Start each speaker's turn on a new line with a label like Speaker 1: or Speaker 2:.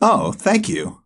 Speaker 1: Oh, thank you.